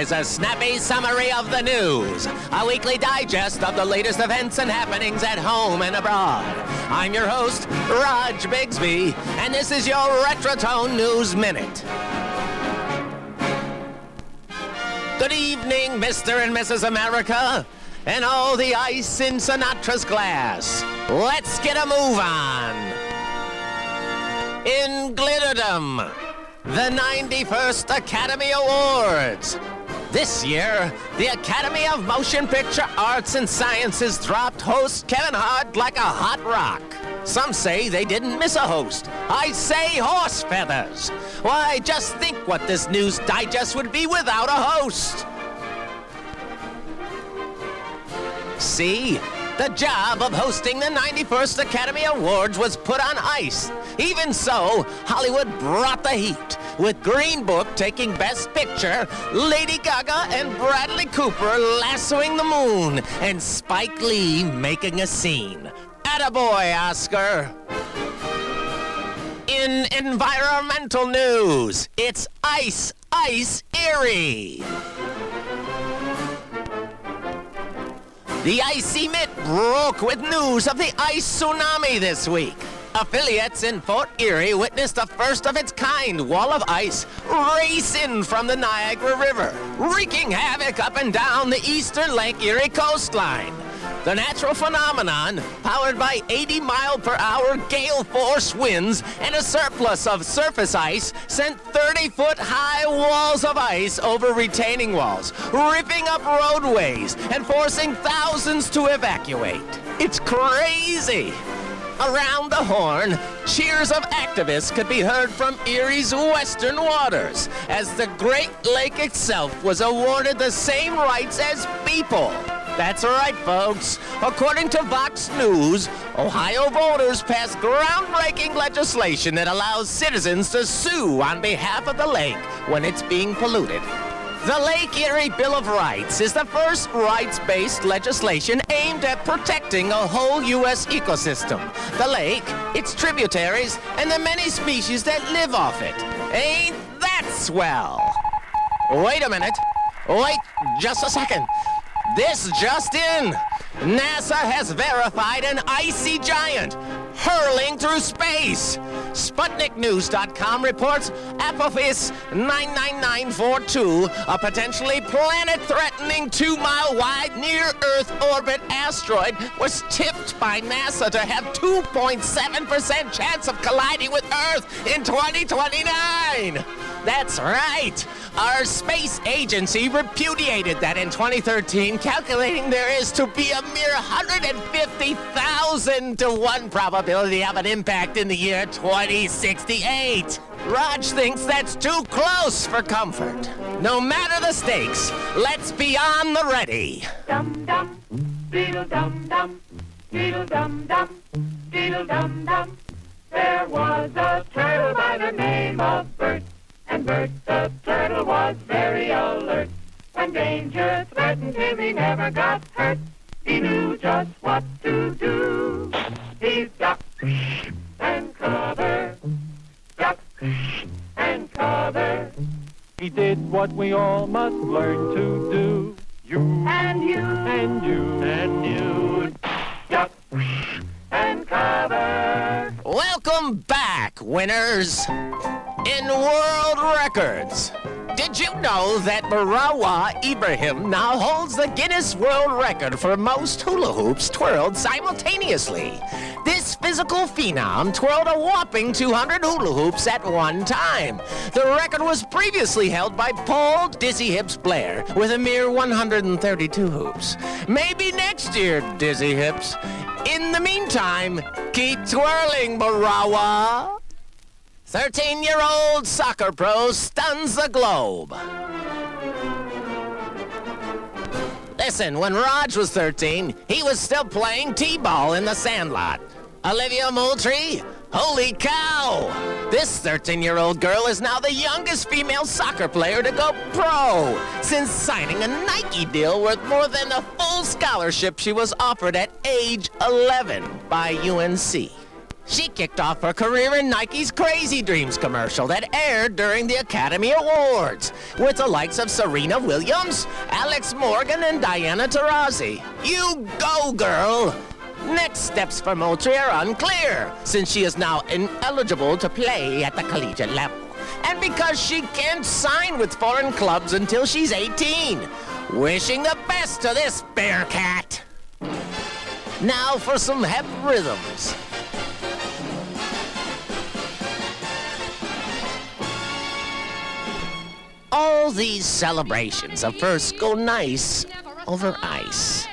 is a snappy summary of the news, a weekly digest of the latest events and happenings at home and abroad. I'm your host, Raj Bigsby, and this is your Retrotone News Minute. Good evening, Mr. and Mrs. America, and all the ice in Sinatra's glass. Let's get a move on. In Glitterdom, the 91st Academy Awards. This year, the Academy of Motion Picture Arts and Sciences dropped host Kevin Hart like a hot rock. Some say they didn't miss a host. I say horse feathers. Why, just think what this news digest would be without a host. See? The job of hosting the 91st Academy Awards was put on ice. Even so, Hollywood brought the heat, with Green Book taking Best Picture, Lady Gaga and Bradley Cooper lassoing the moon, and Spike Lee making a scene. Attaboy, Oscar! In environmental news, it's Ice, Ice Erie! The icy mitt broke with news of the ice tsunami this week. Affiliates in Fort Erie witnessed the first of its kind wall of ice race in from the Niagara River, wreaking havoc up and down the eastern Lake Erie coastline. The natural phenomenon, powered by 80 mile per hour gale force winds and a surplus of surface ice, sent 30 foot high walls of ice over retaining walls, ripping up roadways and forcing thousands to evacuate. It's crazy! Around the horn, cheers of activists could be heard from Erie's western waters as the Great Lake itself was awarded the same rights as people. That's right, folks. According to Vox News, Ohio voters passed groundbreaking legislation that allows citizens to sue on behalf of the lake when it's being polluted. The Lake Erie Bill of Rights is the first rights-based legislation aimed at protecting a whole U.S. ecosystem. The lake, its tributaries, and the many species that live off it. Ain't that swell? Wait a minute. Wait just a second. This just in. NASA has verified an icy giant hurling through space. SputnikNews.com reports Apophis 99942, a potentially planet-threatening two-mile-wide near-Earth orbit asteroid, was tipped by NASA to have 2.7% chance of colliding with Earth in 2029. That's right. Our space agency repudiated that in 2013, calculating there is to be a mere 150,000 to 1 probability of an impact in the year 2068. Raj thinks that's too close for comfort. No matter the stakes, let's be on the ready. Dum dum, diddle dum dum, diddle dum dum, diddle dum dum. There was a When danger threatened him, he never got hurt. He knew just what to do. He ducked and covered, ducked and covered. He did what we all must learn to do. You And you and you and you. duck and cover. Welcome back, winners. In world records, did you know that Marawa Ibrahim now holds the Guinness World Record for most hula hoops twirled simultaneously? This physical phenom twirled a whopping 200 hula hoops at one time. The record was previously held by Paul Dizzy Hips Blair with a mere 132 hoops. Maybe next year, Dizzy Hips. In the meantime, keep twirling, Marawa. 13 year old soccer pro stuns the globe. Listen, when Raj was 13, he was still playing T ball in the sandlot. Olivia Moultrie? Holy cow! This 13 year old girl is now the youngest female soccer player to go pro since signing a Nike deal worth more than the full scholarship she was offered at age 11 by UNC. She kicked off her career in Nike's Crazy Dreams commercial that aired during the Academy Awards with the likes of Serena Williams, Alex Morgan, and Diana Taurasi. You go, girl! Next steps for Moultrie are unclear, since she is now ineligible to play at the collegiate level. And because she can't sign with foreign clubs until she's 18. Wishing the best to this Bearcat. Now for some hep rhythms. These celebrations of first go nice over ice.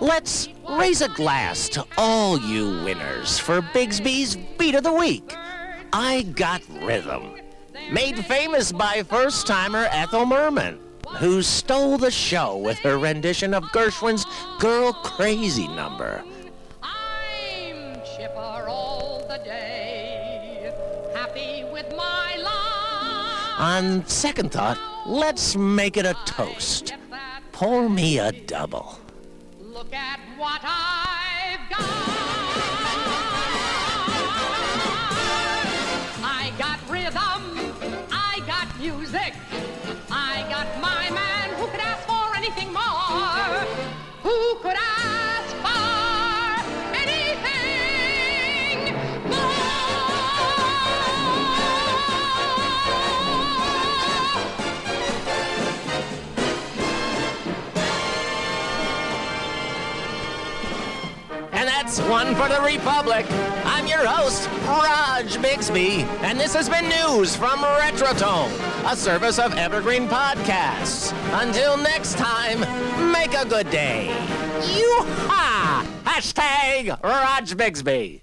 Let's raise a glass to all you winners for Bigsby's Beat of the Week. I Got Rhythm. Made famous by first timer Ethel Merman, who stole the show with her rendition of Gershwin's Girl Crazy number. On second thought, let's make it a toast. Pour me a double. Look at what I've got. I got rhythm, I got music, That's one for the Republic. I'm your host, Raj Bixby, and this has been news from Retrotone, a service of Evergreen Podcasts. Until next time, make a good day. Yoo-ha! Hashtag Raj Bixby.